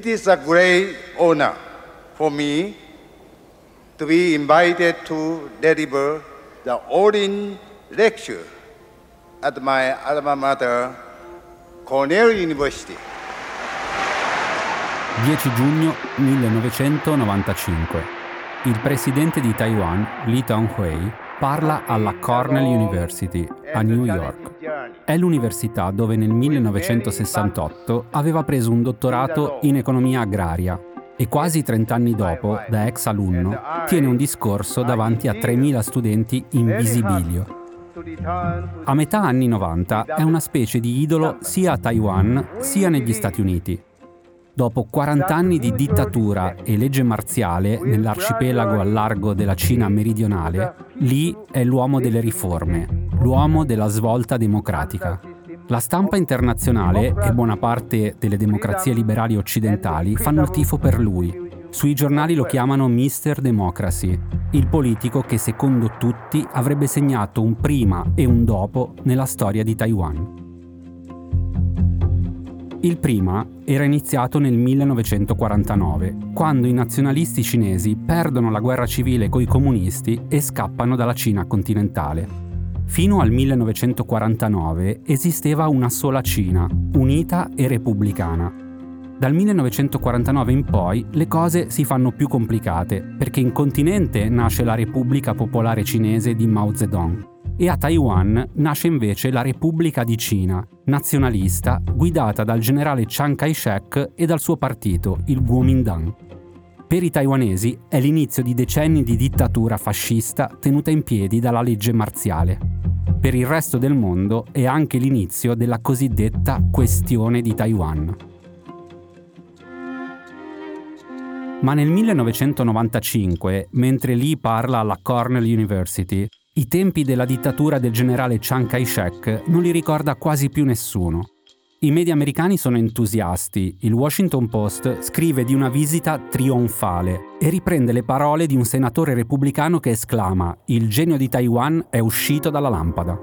It is a great honor for me to be invited to deliver the Orange Lecture at my alma mater, Cornell University. 10 giugno 1995. Il presidente di Taiwan, Lee Tong-hui, parla alla Cornell University a New York. È l'università dove nel 1968 aveva preso un dottorato in economia agraria e quasi 30 anni dopo, da ex alunno, tiene un discorso davanti a 3.000 studenti in visibilio. A metà anni 90 è una specie di idolo sia a Taiwan sia negli Stati Uniti. Dopo 40 anni di dittatura e legge marziale nell'arcipelago al largo della Cina meridionale, Li è l'uomo delle riforme, l'uomo della svolta democratica. La stampa internazionale e buona parte delle democrazie liberali occidentali fanno il tifo per lui. Sui giornali lo chiamano Mr. Democracy, il politico che secondo tutti avrebbe segnato un prima e un dopo nella storia di Taiwan. Il prima era iniziato nel 1949, quando i nazionalisti cinesi perdono la guerra civile coi comunisti e scappano dalla Cina continentale. Fino al 1949 esisteva una sola Cina, unita e repubblicana. Dal 1949 in poi le cose si fanno più complicate perché in continente nasce la Repubblica Popolare Cinese di Mao Zedong e a Taiwan nasce invece la Repubblica di Cina, nazionalista, guidata dal generale Chiang Kai-shek e dal suo partito, il Kuomintang. Per i taiwanesi è l'inizio di decenni di dittatura fascista tenuta in piedi dalla legge marziale. Per il resto del mondo è anche l'inizio della cosiddetta questione di Taiwan. Ma nel 1995, mentre Lee parla alla Cornell University, i tempi della dittatura del generale Chiang Kai-shek non li ricorda quasi più nessuno. I media americani sono entusiasti. Il Washington Post scrive di una visita trionfale e riprende le parole di un senatore repubblicano che esclama Il genio di Taiwan è uscito dalla lampada.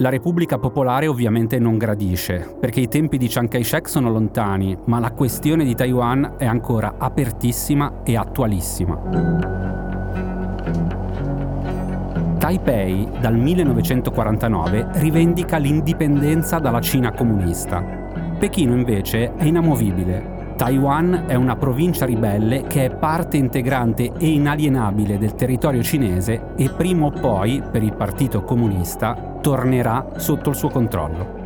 La Repubblica Popolare ovviamente non gradisce, perché i tempi di Chiang Kai-shek sono lontani, ma la questione di Taiwan è ancora apertissima e attualissima. Taipei dal 1949 rivendica l'indipendenza dalla Cina comunista. Pechino invece è inamovibile. Taiwan è una provincia ribelle che è parte integrante e inalienabile del territorio cinese e prima o poi, per il Partito Comunista, tornerà sotto il suo controllo.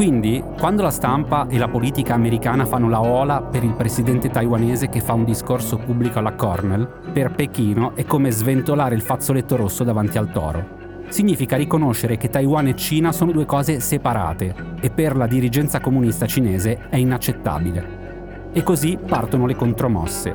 Quindi, quando la stampa e la politica americana fanno la ola per il presidente taiwanese che fa un discorso pubblico alla Cornell, per Pechino è come sventolare il fazzoletto rosso davanti al toro. Significa riconoscere che Taiwan e Cina sono due cose separate e per la dirigenza comunista cinese è inaccettabile. E così partono le contromosse.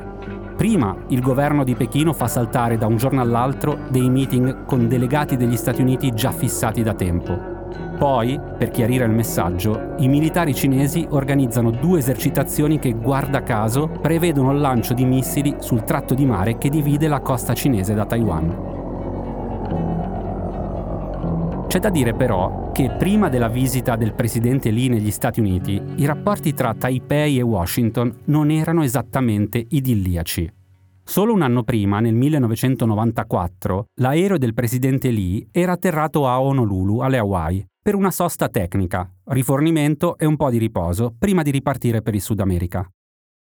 Prima il governo di Pechino fa saltare da un giorno all'altro dei meeting con delegati degli Stati Uniti già fissati da tempo poi, per chiarire il messaggio, i militari cinesi organizzano due esercitazioni che, guarda caso, prevedono il lancio di missili sul tratto di mare che divide la costa cinese da Taiwan. C'è da dire però che prima della visita del presidente Lee negli Stati Uniti, i rapporti tra Taipei e Washington non erano esattamente idilliaci. Solo un anno prima, nel 1994, l'aereo del presidente Lee era atterrato a Honolulu, alle Hawaii, per una sosta tecnica, rifornimento e un po' di riposo prima di ripartire per il Sud America.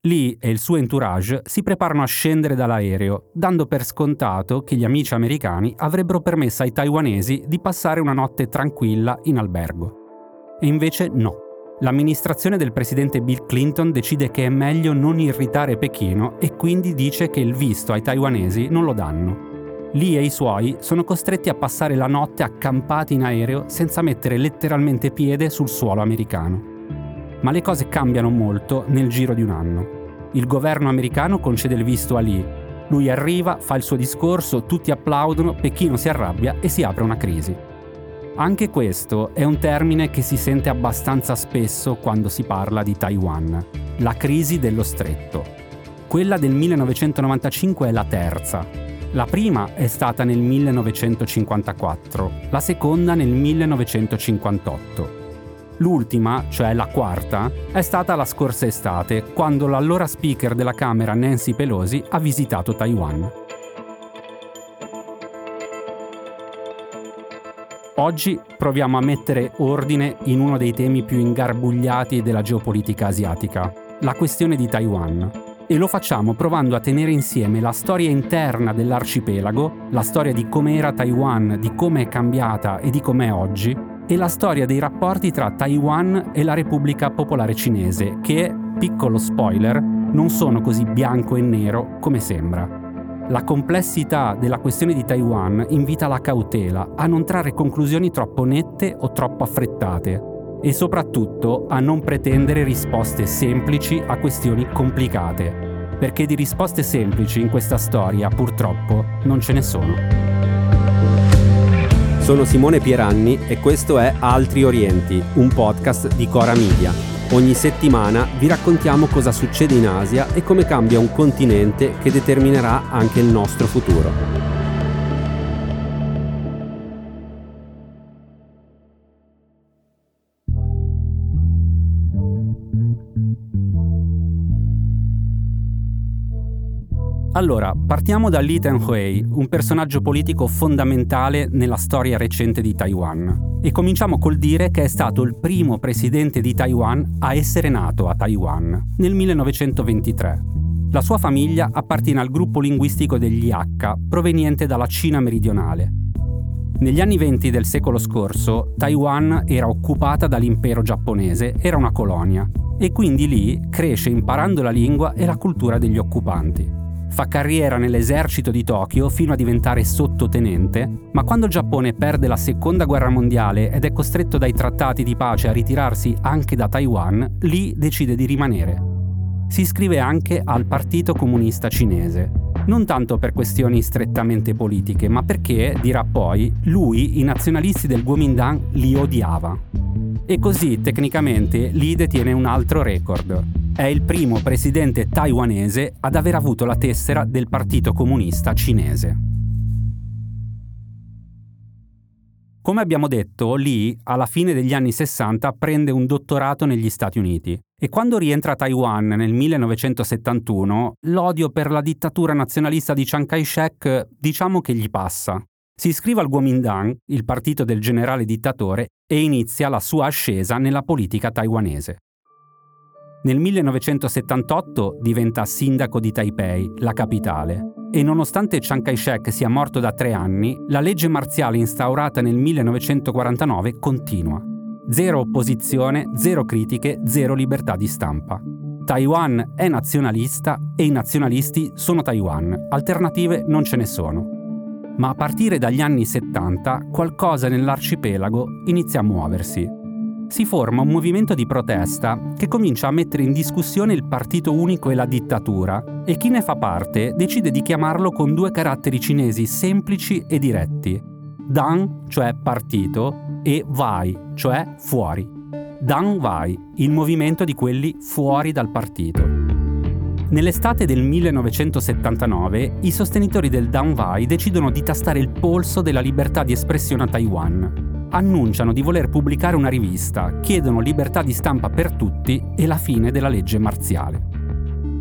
Lee e il suo entourage si preparano a scendere dall'aereo, dando per scontato che gli amici americani avrebbero permesso ai taiwanesi di passare una notte tranquilla in albergo. E invece no. L'amministrazione del presidente Bill Clinton decide che è meglio non irritare Pechino e quindi dice che il visto ai taiwanesi non lo danno. Lee e i suoi sono costretti a passare la notte accampati in aereo senza mettere letteralmente piede sul suolo americano. Ma le cose cambiano molto nel giro di un anno. Il governo americano concede il visto a Lee. Lui arriva, fa il suo discorso, tutti applaudono, Pechino si arrabbia e si apre una crisi. Anche questo è un termine che si sente abbastanza spesso quando si parla di Taiwan, la crisi dello stretto. Quella del 1995 è la terza, la prima è stata nel 1954, la seconda nel 1958. L'ultima, cioè la quarta, è stata la scorsa estate, quando l'allora speaker della Camera Nancy Pelosi ha visitato Taiwan. Oggi proviamo a mettere ordine in uno dei temi più ingarbugliati della geopolitica asiatica, la questione di Taiwan. E lo facciamo provando a tenere insieme la storia interna dell'arcipelago, la storia di com'era Taiwan, di come è cambiata e di com'è oggi, e la storia dei rapporti tra Taiwan e la Repubblica Popolare Cinese, che, piccolo spoiler, non sono così bianco e nero come sembra. La complessità della questione di Taiwan invita alla cautela, a non trarre conclusioni troppo nette o troppo affrettate e soprattutto a non pretendere risposte semplici a questioni complicate, perché di risposte semplici in questa storia purtroppo non ce ne sono. Sono Simone Pieranni e questo è Altri Orienti, un podcast di Cora Media. Ogni settimana vi raccontiamo cosa succede in Asia e come cambia un continente che determinerà anche il nostro futuro. Allora, partiamo da Li Tenhui, un personaggio politico fondamentale nella storia recente di Taiwan. E cominciamo col dire che è stato il primo presidente di Taiwan a essere nato a Taiwan, nel 1923. La sua famiglia appartiene al gruppo linguistico degli Hakka, proveniente dalla Cina meridionale. Negli anni venti del secolo scorso, Taiwan era occupata dall'impero giapponese, era una colonia, e quindi lì cresce imparando la lingua e la cultura degli occupanti. Fa carriera nell'esercito di Tokyo fino a diventare sottotenente, ma quando il Giappone perde la seconda guerra mondiale ed è costretto dai trattati di pace a ritirarsi anche da Taiwan, lì decide di rimanere. Si iscrive anche al Partito Comunista Cinese, non tanto per questioni strettamente politiche, ma perché, dirà poi, lui i nazionalisti del Kuomintang li odiava. E così, tecnicamente, Li detiene un altro record, è il primo presidente taiwanese ad aver avuto la tessera del Partito Comunista Cinese. Come abbiamo detto, Lee, alla fine degli anni 60, prende un dottorato negli Stati Uniti e quando rientra a Taiwan nel 1971, l'odio per la dittatura nazionalista di Chiang Kai-shek diciamo che gli passa. Si iscrive al Kuomintang, il partito del generale dittatore, e inizia la sua ascesa nella politica taiwanese. Nel 1978 diventa sindaco di Taipei, la capitale, e nonostante Chiang Kai-shek sia morto da tre anni, la legge marziale instaurata nel 1949 continua. Zero opposizione, zero critiche, zero libertà di stampa. Taiwan è nazionalista e i nazionalisti sono Taiwan, alternative non ce ne sono. Ma a partire dagli anni 70 qualcosa nell'arcipelago inizia a muoversi si forma un movimento di protesta che comincia a mettere in discussione il partito unico e la dittatura e chi ne fa parte decide di chiamarlo con due caratteri cinesi semplici e diretti. Dang, cioè partito, e Vai, cioè fuori. Dang Vai, il movimento di quelli fuori dal partito. Nell'estate del 1979 i sostenitori del Dang Vai decidono di tastare il polso della libertà di espressione a Taiwan annunciano di voler pubblicare una rivista, chiedono libertà di stampa per tutti e la fine della legge marziale.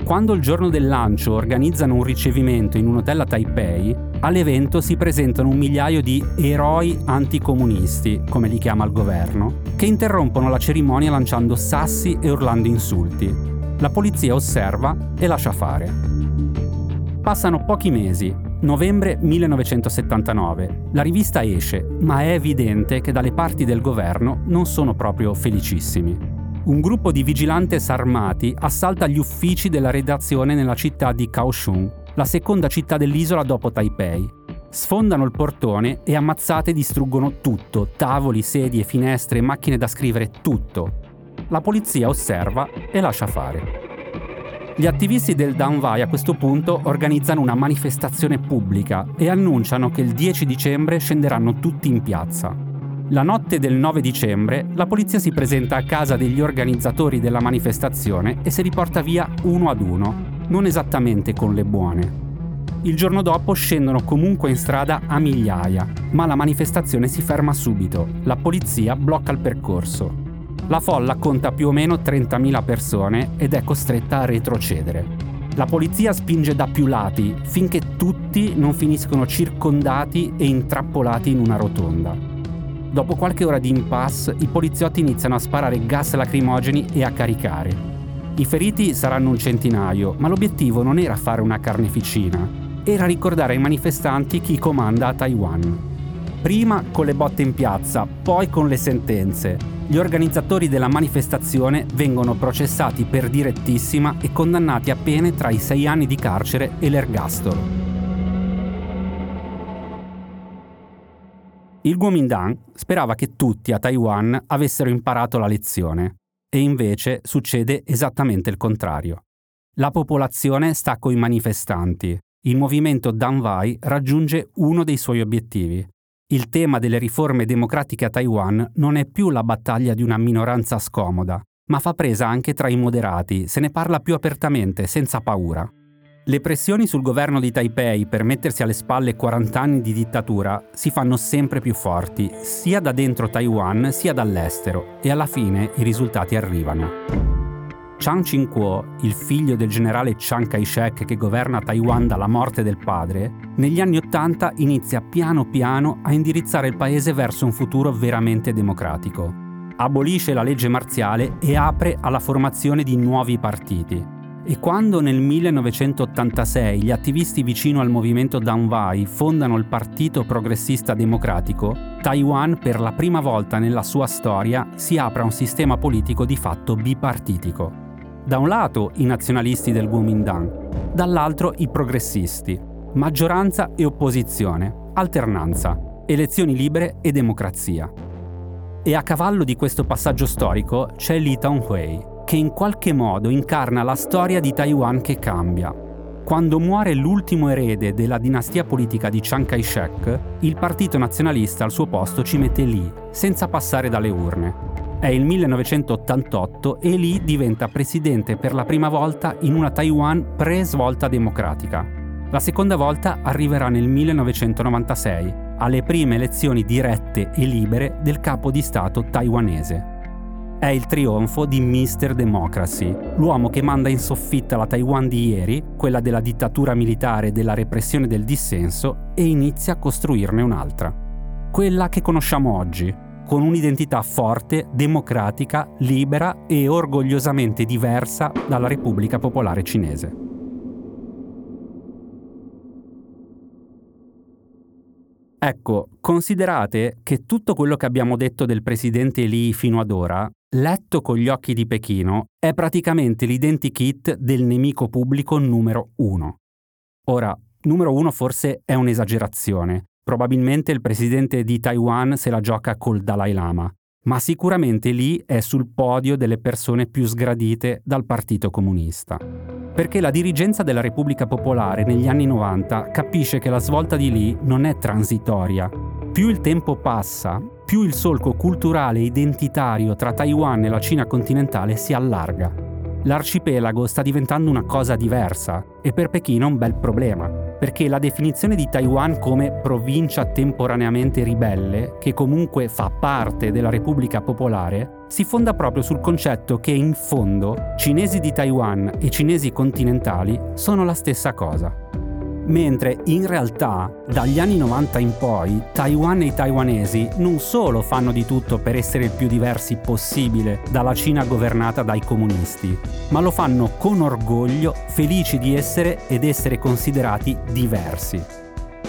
Quando il giorno del lancio organizzano un ricevimento in un hotel a Taipei, all'evento si presentano un migliaio di eroi anticomunisti, come li chiama il governo, che interrompono la cerimonia lanciando sassi e urlando insulti. La polizia osserva e lascia fare. Passano pochi mesi Novembre 1979. La rivista esce, ma è evidente che dalle parti del governo non sono proprio felicissimi. Un gruppo di vigilantes armati assalta gli uffici della redazione nella città di Kaohsiung, la seconda città dell'isola dopo Taipei. Sfondano il portone e ammazzate distruggono tutto, tavoli, sedie, finestre, macchine da scrivere, tutto. La polizia osserva e lascia fare. Gli attivisti del Downvai a questo punto organizzano una manifestazione pubblica e annunciano che il 10 dicembre scenderanno tutti in piazza. La notte del 9 dicembre la polizia si presenta a casa degli organizzatori della manifestazione e se li porta via uno ad uno, non esattamente con le buone. Il giorno dopo scendono comunque in strada a migliaia, ma la manifestazione si ferma subito, la polizia blocca il percorso La folla conta più o meno 30.000 persone ed è costretta a retrocedere. La polizia spinge da più lati finché tutti non finiscono circondati e intrappolati in una rotonda. Dopo qualche ora di impasse, i poliziotti iniziano a sparare gas lacrimogeni e a caricare. I feriti saranno un centinaio, ma l'obiettivo non era fare una carneficina, era ricordare ai manifestanti chi comanda a Taiwan. Prima con le botte in piazza, poi con le sentenze, gli organizzatori della manifestazione vengono processati per direttissima e condannati a pene tra i sei anni di carcere e l'ergastolo. Il Kuomintang sperava che tutti a Taiwan avessero imparato la lezione e invece succede esattamente il contrario. La popolazione sta coi manifestanti. Il movimento Danwai raggiunge uno dei suoi obiettivi, il tema delle riforme democratiche a Taiwan non è più la battaglia di una minoranza scomoda, ma fa presa anche tra i moderati, se ne parla più apertamente, senza paura. Le pressioni sul governo di Taipei per mettersi alle spalle 40 anni di dittatura si fanno sempre più forti, sia da dentro Taiwan sia dall'estero, e alla fine i risultati arrivano. Chiang Ching-kuo, il figlio del generale Chiang Kai-shek che governa Taiwan dalla morte del padre, negli anni Ottanta inizia piano piano a indirizzare il paese verso un futuro veramente democratico. Abolisce la legge marziale e apre alla formazione di nuovi partiti. E quando nel 1986 gli attivisti vicino al movimento Danwai fondano il Partito Progressista Democratico, Taiwan per la prima volta nella sua storia si apre a un sistema politico di fatto bipartitico. Da un lato i nazionalisti del Kuomintang, dall'altro i progressisti, maggioranza e opposizione, alternanza, elezioni libere e democrazia. E a cavallo di questo passaggio storico c'è Li Tonghui, che in qualche modo incarna la storia di Taiwan che cambia. Quando muore l'ultimo erede della dinastia politica di Chiang Kai-shek, il partito nazionalista al suo posto ci mette Li, senza passare dalle urne. È il 1988 e Lee diventa presidente per la prima volta in una Taiwan pre-svolta democratica. La seconda volta arriverà nel 1996, alle prime elezioni dirette e libere del capo di Stato taiwanese. È il trionfo di Mr. Democracy, l'uomo che manda in soffitta la Taiwan di ieri, quella della dittatura militare e della repressione del dissenso, e inizia a costruirne un'altra. Quella che conosciamo oggi, con un'identità forte, democratica, libera e orgogliosamente diversa dalla Repubblica Popolare Cinese. Ecco, considerate che tutto quello che abbiamo detto del presidente Li fino ad ora, letto con gli occhi di Pechino, è praticamente l'identikit del nemico pubblico numero uno. Ora, numero uno forse è un'esagerazione, Probabilmente il presidente di Taiwan se la gioca col Dalai Lama, ma sicuramente lì è sul podio delle persone più sgradite dal Partito Comunista. Perché la dirigenza della Repubblica Popolare negli anni 90 capisce che la svolta di lì non è transitoria. Più il tempo passa, più il solco culturale e identitario tra Taiwan e la Cina continentale si allarga. L'arcipelago sta diventando una cosa diversa e per Pechino un bel problema perché la definizione di Taiwan come provincia temporaneamente ribelle, che comunque fa parte della Repubblica Popolare, si fonda proprio sul concetto che in fondo cinesi di Taiwan e cinesi continentali sono la stessa cosa mentre in realtà dagli anni 90 in poi Taiwan e i taiwanesi non solo fanno di tutto per essere il più diversi possibile dalla Cina governata dai comunisti, ma lo fanno con orgoglio, felici di essere ed essere considerati diversi.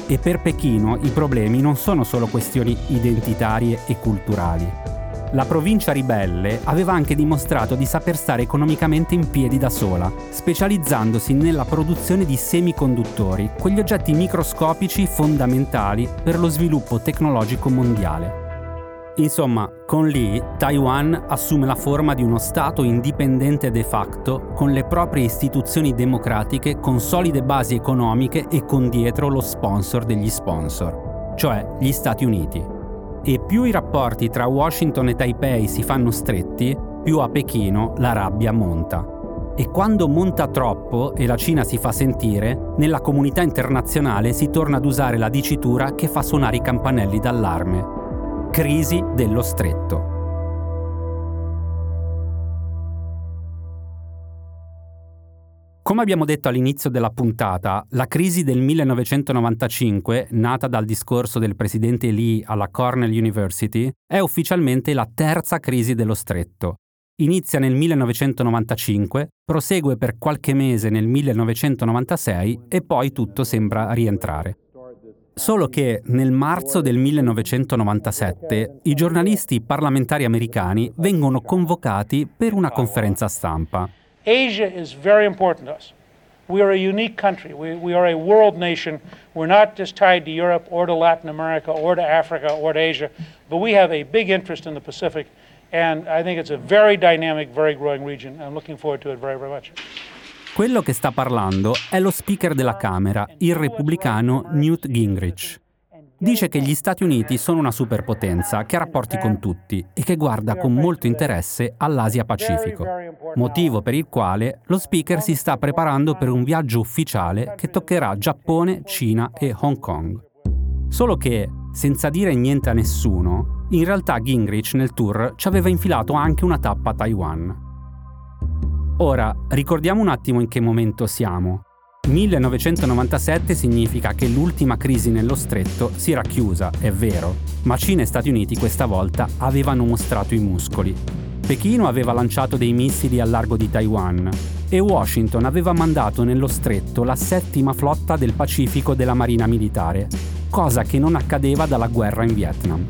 E per Pechino i problemi non sono solo questioni identitarie e culturali, la provincia ribelle aveva anche dimostrato di saper stare economicamente in piedi da sola, specializzandosi nella produzione di semiconduttori, quegli oggetti microscopici fondamentali per lo sviluppo tecnologico mondiale. Insomma, con Lee, Taiwan assume la forma di uno Stato indipendente de facto, con le proprie istituzioni democratiche, con solide basi economiche e con dietro lo sponsor degli sponsor, cioè gli Stati Uniti e più i rapporti tra Washington e Taipei si fanno stretti, più a Pechino la rabbia monta. E quando monta troppo e la Cina si fa sentire, nella comunità internazionale si torna ad usare la dicitura che fa suonare i campanelli d'allarme. Crisi dello stretto. Come abbiamo detto all'inizio della puntata, la crisi del 1995, nata dal discorso del presidente Lee alla Cornell University, è ufficialmente la terza crisi dello stretto. Inizia nel 1995, prosegue per qualche mese nel 1996 e poi tutto sembra rientrare. Solo che nel marzo del 1997 i giornalisti parlamentari americani vengono convocati per una conferenza stampa. Asia is very important to us. We are a unique country. We, we are a world nation. We're not just tied to Europe or to Latin America or to Africa or to Asia, but we have a big interest in the Pacific. And I think it's a very dynamic, very growing region. I'm looking forward to it very, very much. Quello che sta parlando è lo speaker della Camera, il repubblicano Newt Gingrich dice che gli Stati Uniti sono una superpotenza che ha rapporti con tutti e che guarda con molto interesse all'Asia Pacifico, motivo per il quale lo speaker si sta preparando per un viaggio ufficiale che toccherà Giappone, Cina e Hong Kong. Solo che, senza dire niente a nessuno, in realtà Gingrich nel tour ci aveva infilato anche una tappa a Taiwan. Ora, ricordiamo un attimo in che momento siamo. 1997 significa che l'ultima crisi nello stretto si era chiusa, è vero, ma Cina e Stati Uniti questa volta avevano mostrato i muscoli. Pechino aveva lanciato dei missili al largo di Taiwan e Washington aveva mandato nello stretto la settima flotta del Pacifico della Marina Militare, cosa che non accadeva dalla guerra in Vietnam.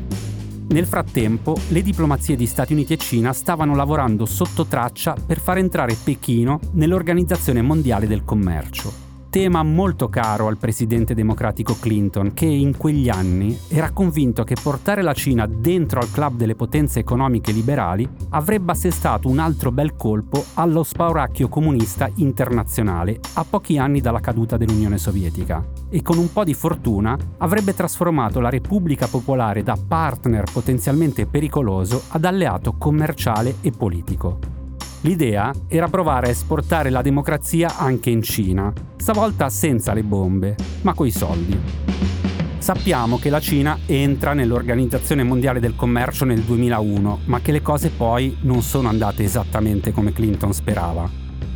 Nel frattempo, le diplomazie di Stati Uniti e Cina stavano lavorando sotto traccia per far entrare Pechino nell'Organizzazione Mondiale del Commercio tema molto caro al presidente democratico Clinton, che in quegli anni era convinto che portare la Cina dentro al club delle potenze economiche liberali avrebbe assestato un altro bel colpo allo spauracchio comunista internazionale a pochi anni dalla caduta dell'Unione Sovietica e con un po' di fortuna avrebbe trasformato la Repubblica Popolare da partner potenzialmente pericoloso ad alleato commerciale e politico. L'idea era provare a esportare la democrazia anche in Cina, stavolta senza le bombe, ma coi soldi. Sappiamo che la Cina entra nell'Organizzazione Mondiale del Commercio nel 2001, ma che le cose poi non sono andate esattamente come Clinton sperava.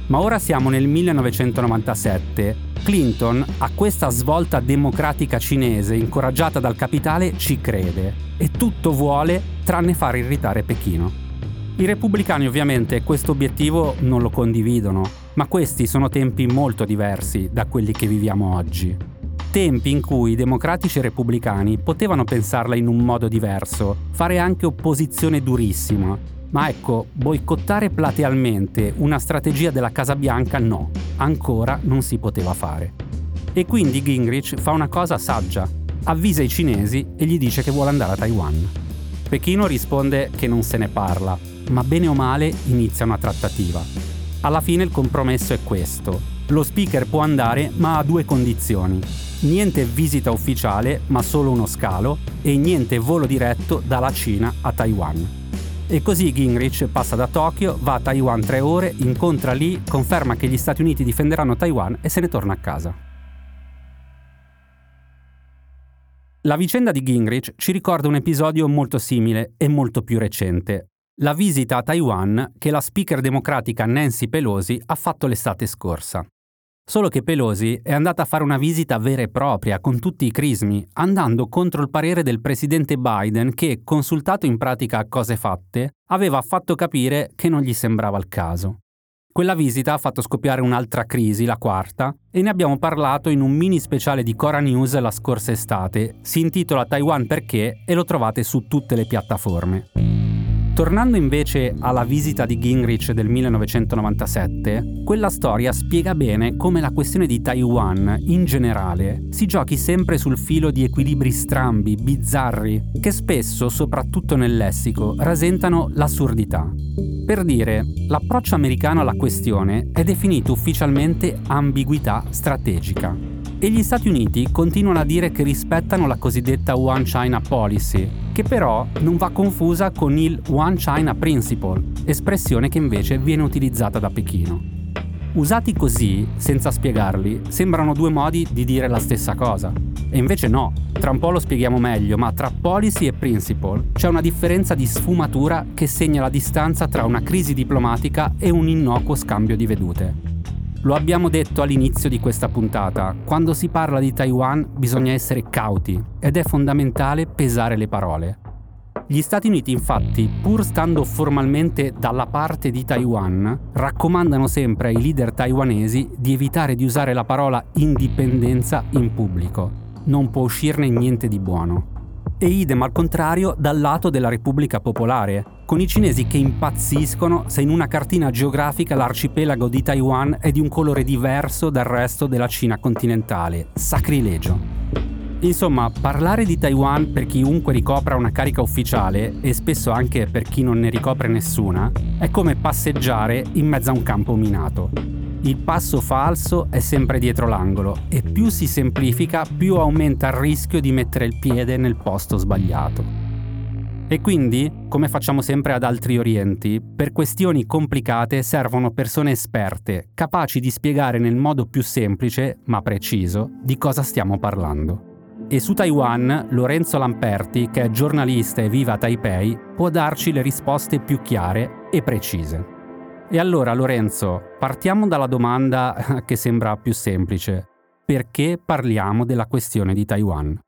Ma ora siamo nel 1997. Clinton a questa svolta democratica cinese incoraggiata dal capitale ci crede e tutto vuole tranne far irritare Pechino. I repubblicani ovviamente questo obiettivo non lo condividono, ma questi sono tempi molto diversi da quelli che viviamo oggi. Tempi in cui i democratici e repubblicani potevano pensarla in un modo diverso, fare anche opposizione durissima, ma ecco, boicottare platealmente una strategia della Casa Bianca no, ancora non si poteva fare. E quindi Gingrich fa una cosa saggia, avvisa i cinesi e gli dice che vuole andare a Taiwan. Pechino risponde che non se ne parla, ma bene o male inizia una trattativa. Alla fine il compromesso è questo. Lo speaker può andare ma a due condizioni. Niente visita ufficiale ma solo uno scalo e niente volo diretto dalla Cina a Taiwan. E così Gingrich passa da Tokyo, va a Taiwan tre ore, incontra Lee, conferma che gli Stati Uniti difenderanno Taiwan e se ne torna a casa. La vicenda di Gingrich ci ricorda un episodio molto simile e molto più recente, la visita a Taiwan che la speaker democratica Nancy Pelosi ha fatto l'estate scorsa. Solo che Pelosi è andata a fare una visita vera e propria, con tutti i crismi, andando contro il parere del presidente Biden che, consultato in pratica a cose fatte, aveva fatto capire che non gli sembrava il caso. Quella visita ha fatto scoppiare un'altra crisi, la quarta, e ne abbiamo parlato in un mini speciale di Cora News la scorsa estate. Si intitola Taiwan perché e lo trovate su tutte le piattaforme. Tornando invece alla visita di Gingrich del 1997, quella storia spiega bene come la questione di Taiwan, in generale, si giochi sempre sul filo di equilibri strambi, bizzarri, che spesso, soprattutto nel lessico, rasentano l'assurdità. Per dire, l'approccio americano alla questione è definito ufficialmente ambiguità strategica. E gli Stati Uniti continuano a dire che rispettano la cosiddetta One China Policy, che però non va confusa con il One China Principle, espressione che invece viene utilizzata da Pechino. Usati così, senza spiegarli, sembrano due modi di dire la stessa cosa. E invece no, tra un po' lo spieghiamo meglio, ma tra policy e principle c'è una differenza di sfumatura che segna la distanza tra una crisi diplomatica e un innocuo scambio di vedute. Lo abbiamo detto all'inizio di questa puntata, quando si parla di Taiwan bisogna essere cauti ed è fondamentale pesare le parole. Gli Stati Uniti infatti, pur stando formalmente dalla parte di Taiwan, raccomandano sempre ai leader taiwanesi di evitare di usare la parola indipendenza in pubblico. Non può uscirne niente di buono. E idem al contrario dal lato della Repubblica Popolare, con i cinesi che impazziscono se in una cartina geografica l'arcipelago di Taiwan è di un colore diverso dal resto della Cina continentale. Sacrilegio. Insomma, parlare di Taiwan per chiunque ricopra una carica ufficiale, e spesso anche per chi non ne ricopre nessuna, è come passeggiare in mezzo a un campo minato. Il passo falso è sempre dietro l'angolo e più si semplifica, più aumenta il rischio di mettere il piede nel posto sbagliato. E quindi, come facciamo sempre ad altri orienti, per questioni complicate servono persone esperte, capaci di spiegare nel modo più semplice, ma preciso, di cosa stiamo parlando. E su Taiwan, Lorenzo Lamperti, che è giornalista e vive a Taipei, può darci le risposte più chiare e precise. E allora, Lorenzo, partiamo dalla domanda che sembra più semplice. Perché parliamo della questione di Taiwan?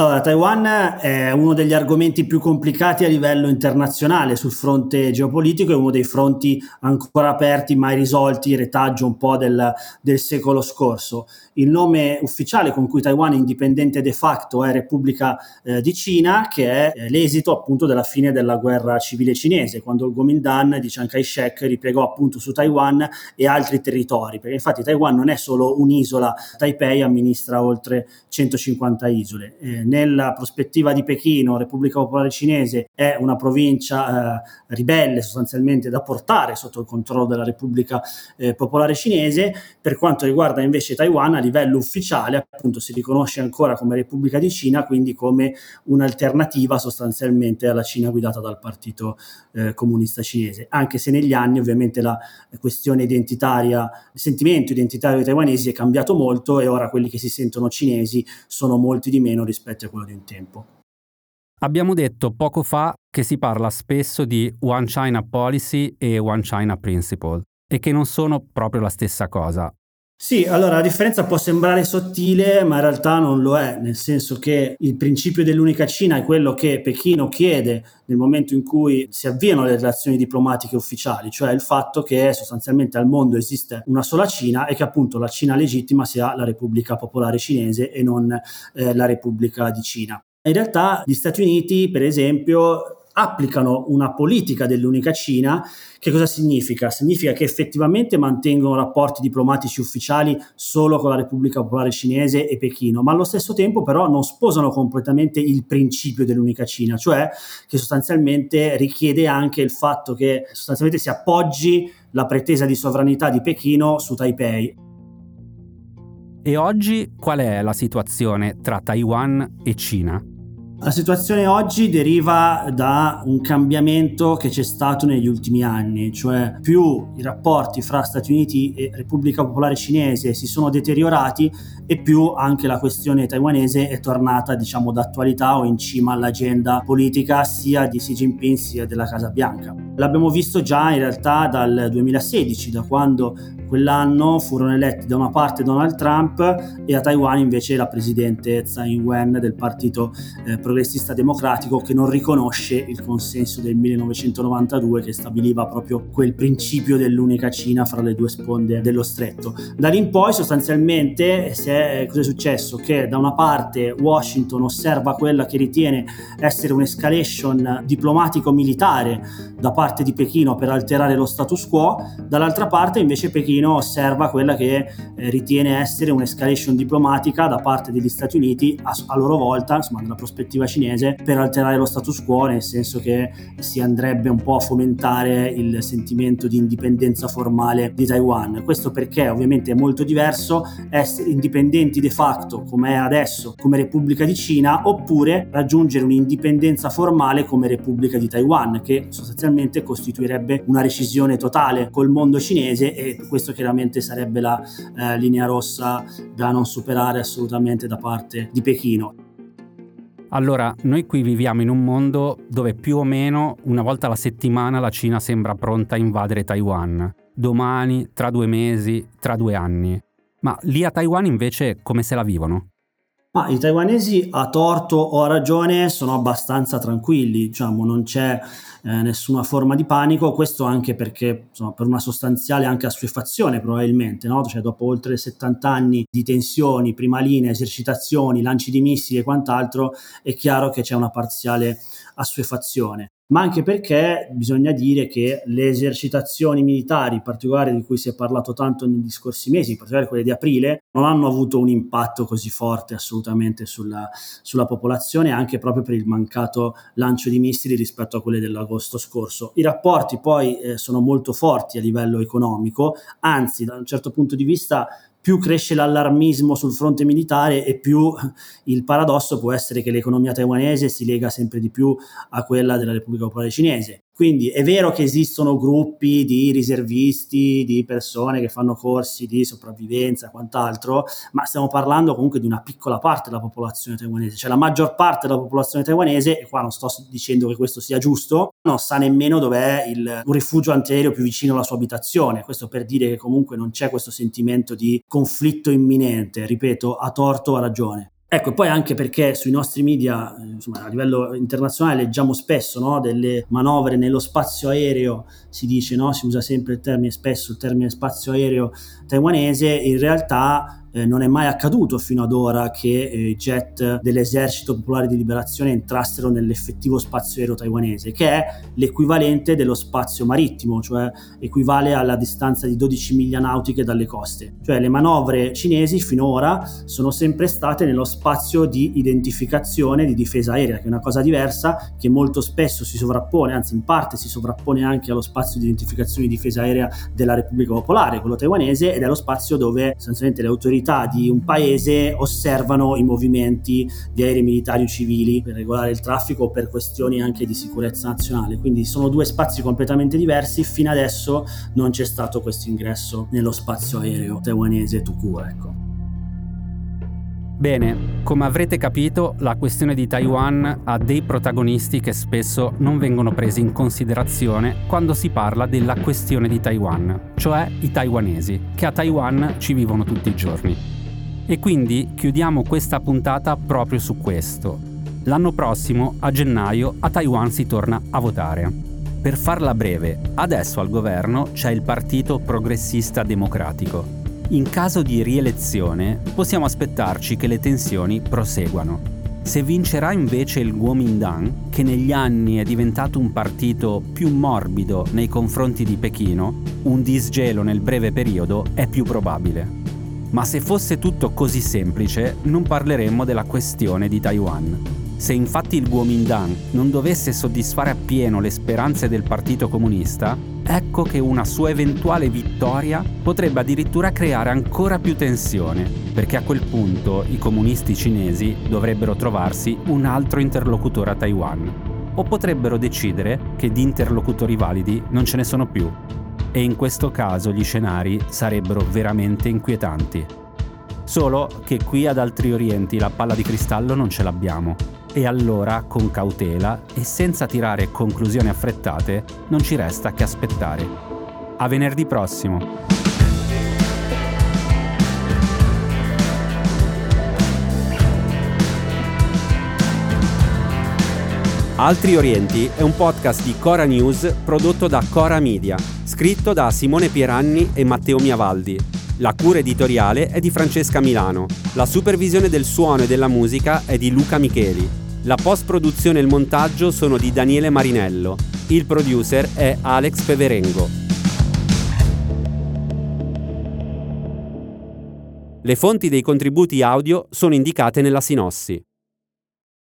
Allora, Taiwan è uno degli argomenti più complicati a livello internazionale sul fronte geopolitico, è uno dei fronti ancora aperti, mai risolti, retaggio un po' del, del secolo scorso. Il nome ufficiale con cui Taiwan è indipendente de facto è Repubblica eh, di Cina, che è eh, l'esito appunto della fine della guerra civile cinese, quando il Kuomintang di Chiang Kai-shek ripiegò appunto su Taiwan e altri territori, perché infatti Taiwan non è solo un'isola, Taipei amministra oltre 150 isole. Eh, nella prospettiva di Pechino, Repubblica Popolare Cinese è una provincia eh, ribelle sostanzialmente da portare sotto il controllo della Repubblica eh, Popolare Cinese. Per quanto riguarda invece Taiwan, livello ufficiale appunto si riconosce ancora come Repubblica di Cina, quindi come un'alternativa sostanzialmente alla Cina guidata dal Partito eh, Comunista Cinese, anche se negli anni ovviamente la questione identitaria, il sentimento identitario dei taiwanesi è cambiato molto e ora quelli che si sentono cinesi sono molti di meno rispetto a quello di un tempo. Abbiamo detto poco fa che si parla spesso di One China Policy e One China Principle e che non sono proprio la stessa cosa. Sì, allora la differenza può sembrare sottile, ma in realtà non lo è, nel senso che il principio dell'unica Cina è quello che Pechino chiede nel momento in cui si avviano le relazioni diplomatiche ufficiali, cioè il fatto che sostanzialmente al mondo esiste una sola Cina e che appunto la Cina legittima sia la Repubblica Popolare Cinese e non eh, la Repubblica di Cina. In realtà gli Stati Uniti, per esempio, applicano una politica dell'unica Cina, che cosa significa? Significa che effettivamente mantengono rapporti diplomatici ufficiali solo con la Repubblica Popolare Cinese e Pechino, ma allo stesso tempo però non sposano completamente il principio dell'unica Cina, cioè che sostanzialmente richiede anche il fatto che sostanzialmente si appoggi la pretesa di sovranità di Pechino su Taipei. E oggi qual è la situazione tra Taiwan e Cina? La situazione oggi deriva da un cambiamento che c'è stato negli ultimi anni, cioè più i rapporti fra Stati Uniti e Repubblica Popolare Cinese si sono deteriorati e più anche la questione taiwanese è tornata diciamo d'attualità o in cima all'agenda politica sia di Xi Jinping sia della Casa Bianca. L'abbiamo visto già in realtà dal 2016, da quando quell'anno furono eletti da una parte Donald Trump e a Taiwan invece la presidente Tsai Ing-wen del partito eh, progressista democratico che non riconosce il consenso del 1992 che stabiliva proprio quel principio dell'unica Cina fra le due sponde dello stretto. Da lì in poi sostanzialmente è, cosa è successo? Che da una parte Washington osserva quella che ritiene essere un'escalation diplomatico-militare da parte di Pechino per alterare lo status quo, dall'altra parte invece Pechino osserva quella che eh, ritiene essere un'escalation diplomatica da parte degli Stati Uniti a, a loro volta, insomma nella prospettiva cinese per alterare lo status quo, nel senso che si andrebbe un po' a fomentare il sentimento di indipendenza formale di Taiwan. Questo perché ovviamente è molto diverso essere indipendenti de facto come è adesso come Repubblica di Cina oppure raggiungere un'indipendenza formale come Repubblica di Taiwan che sostanzialmente costituirebbe una recisione totale col mondo cinese e questo chiaramente sarebbe la eh, linea rossa da non superare assolutamente da parte di Pechino. Allora, noi qui viviamo in un mondo dove più o meno una volta alla settimana la Cina sembra pronta a invadere Taiwan. domani, tra due mesi, tra due anni. Ma lì a Taiwan invece come se la vivono? Ma i taiwanesi a torto o a ragione sono abbastanza tranquilli, diciamo, non c'è eh, nessuna forma di panico, questo anche perché insomma, per una sostanziale anche assuefazione probabilmente, no? cioè, dopo oltre 70 anni di tensioni, prima linea, esercitazioni, lanci di missili e quant'altro, è chiaro che c'è una parziale assuefazione ma anche perché bisogna dire che le esercitazioni militari, in particolare di cui si è parlato tanto negli scorsi mesi, in particolare quelle di aprile, non hanno avuto un impatto così forte assolutamente sulla, sulla popolazione, anche proprio per il mancato lancio di missili rispetto a quelle dell'agosto scorso. I rapporti poi eh, sono molto forti a livello economico, anzi da un certo punto di vista più cresce l'allarmismo sul fronte militare e più il paradosso può essere che l'economia taiwanese si lega sempre di più a quella della Repubblica Popolare Cinese. Quindi è vero che esistono gruppi di riservisti, di persone che fanno corsi di sopravvivenza e quant'altro, ma stiamo parlando comunque di una piccola parte della popolazione taiwanese, cioè la maggior parte della popolazione taiwanese, e qua non sto dicendo che questo sia giusto, non sa nemmeno dov'è il, un rifugio antiaereo più vicino alla sua abitazione, questo per dire che comunque non c'è questo sentimento di conflitto imminente, ripeto, a torto o a ragione. Ecco, poi anche perché sui nostri media, eh, insomma, a livello internazionale, leggiamo spesso no, delle manovre nello spazio aereo, si dice, no, si usa sempre il termine, spesso il termine spazio aereo taiwanese, in realtà eh, non è mai accaduto fino ad ora che eh, jet dell'esercito popolare di liberazione entrassero nell'effettivo spazio aereo taiwanese, che è l'equivalente dello spazio marittimo, cioè equivale alla distanza di 12 miglia nautiche dalle coste. Cioè le manovre cinesi finora sono sempre state nello spazio di identificazione di difesa aerea, che è una cosa diversa, che molto spesso si sovrappone, anzi in parte si sovrappone anche allo spazio di identificazione di difesa aerea della Repubblica Popolare, quello taiwanese, ed è lo spazio dove sostanzialmente le autorità autorità di un paese osservano i movimenti di aerei militari o civili per regolare il traffico o per questioni anche di sicurezza nazionale. Quindi sono due spazi completamente diversi. Fino adesso non c'è stato questo ingresso nello spazio aereo taiwanese Tuku. Ecco. Bene, come avrete capito, la questione di Taiwan ha dei protagonisti che spesso non vengono presi in considerazione quando si parla della questione di Taiwan, cioè i taiwanesi, che a Taiwan ci vivono tutti i giorni. E quindi chiudiamo questa puntata proprio su questo. L'anno prossimo, a gennaio, a Taiwan si torna a votare. Per farla breve, adesso al governo c'è il Partito Progressista Democratico, in caso di rielezione possiamo aspettarci che le tensioni proseguano. Se vincerà invece il Kuomintang, che negli anni è diventato un partito più morbido nei confronti di Pechino, un disgelo nel breve periodo è più probabile. Ma se fosse tutto così semplice, non parleremmo della questione di Taiwan. Se infatti il Kuomintang non dovesse soddisfare appieno le speranze del Partito Comunista, ecco che una sua eventuale vittoria potrebbe addirittura creare ancora più tensione, perché a quel punto i comunisti cinesi dovrebbero trovarsi un altro interlocutore a Taiwan, o potrebbero decidere che di interlocutori validi non ce ne sono più, e in questo caso gli scenari sarebbero veramente inquietanti. Solo che qui ad Altri Orienti la palla di cristallo non ce l'abbiamo e allora, con cautela e senza tirare conclusioni affrettate, non ci resta che aspettare. A venerdì prossimo! Altri Orienti è un podcast di Cora News prodotto da Cora Media, scritto da Simone Pieranni e Matteo Miavaldi. La cura editoriale è di Francesca Milano. La supervisione del suono e della musica è di Luca Micheli. La post-produzione e il montaggio sono di Daniele Marinello. Il producer è Alex Peverengo. Le fonti dei contributi audio sono indicate nella sinossi.